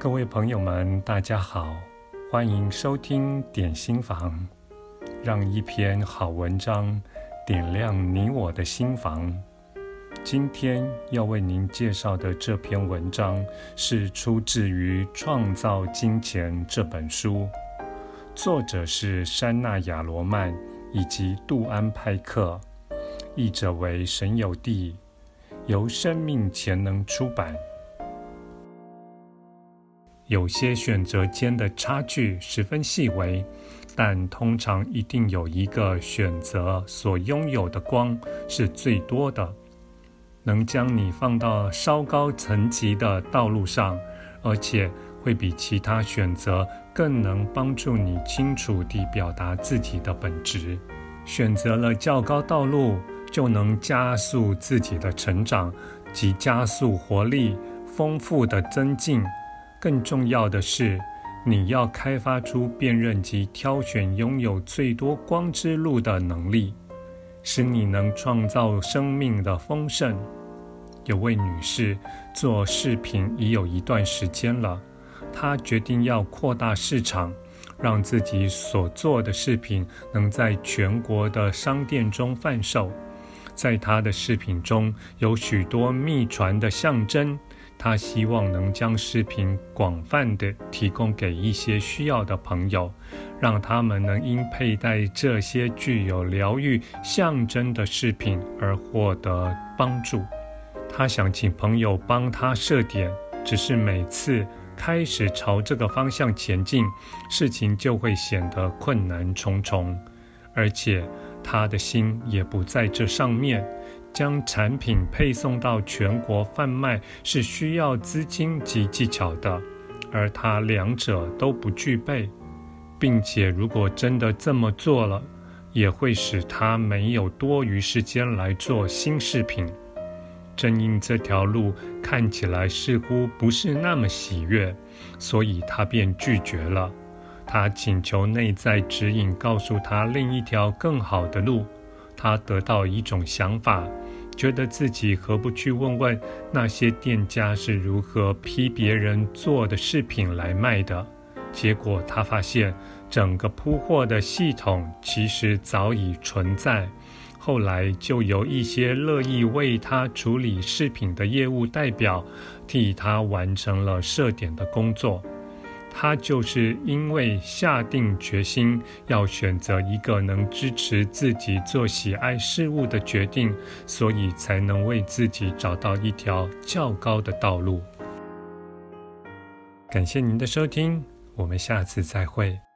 各位朋友们，大家好，欢迎收听点心房，让一篇好文章点亮你我的心房。今天要为您介绍的这篇文章是出自于《创造金钱》这本书，作者是珊娜·亚罗曼以及杜安·派克，译者为沈有地，由生命潜能出版。有些选择间的差距十分细微，但通常一定有一个选择所拥有的光是最多的，能将你放到稍高层级的道路上，而且会比其他选择更能帮助你清楚地表达自己的本质。选择了较高道路，就能加速自己的成长及加速活力丰富的增进。更重要的是，你要开发出辨认及挑选拥有最多光之路的能力，使你能创造生命的丰盛。有位女士做饰品已有一段时间了，她决定要扩大市场，让自己所做的饰品能在全国的商店中贩售。在她的饰品中有许多秘传的象征。他希望能将饰品广泛地提供给一些需要的朋友，让他们能因佩戴这些具有疗愈象征的饰品而获得帮助。他想请朋友帮他设点，只是每次开始朝这个方向前进，事情就会显得困难重重，而且他的心也不在这上面。将产品配送到全国贩卖是需要资金及技巧的，而他两者都不具备，并且如果真的这么做了，也会使他没有多余时间来做新饰品。正因这条路看起来似乎不是那么喜悦，所以他便拒绝了。他请求内在指引，告诉他另一条更好的路。他得到一种想法，觉得自己何不去问问那些店家是如何批别人做的饰品来卖的？结果他发现整个铺货的系统其实早已存在。后来就由一些乐意为他处理饰品的业务代表替他完成了设点的工作。他就是因为下定决心要选择一个能支持自己做喜爱事物的决定，所以才能为自己找到一条较高的道路。感谢您的收听，我们下次再会。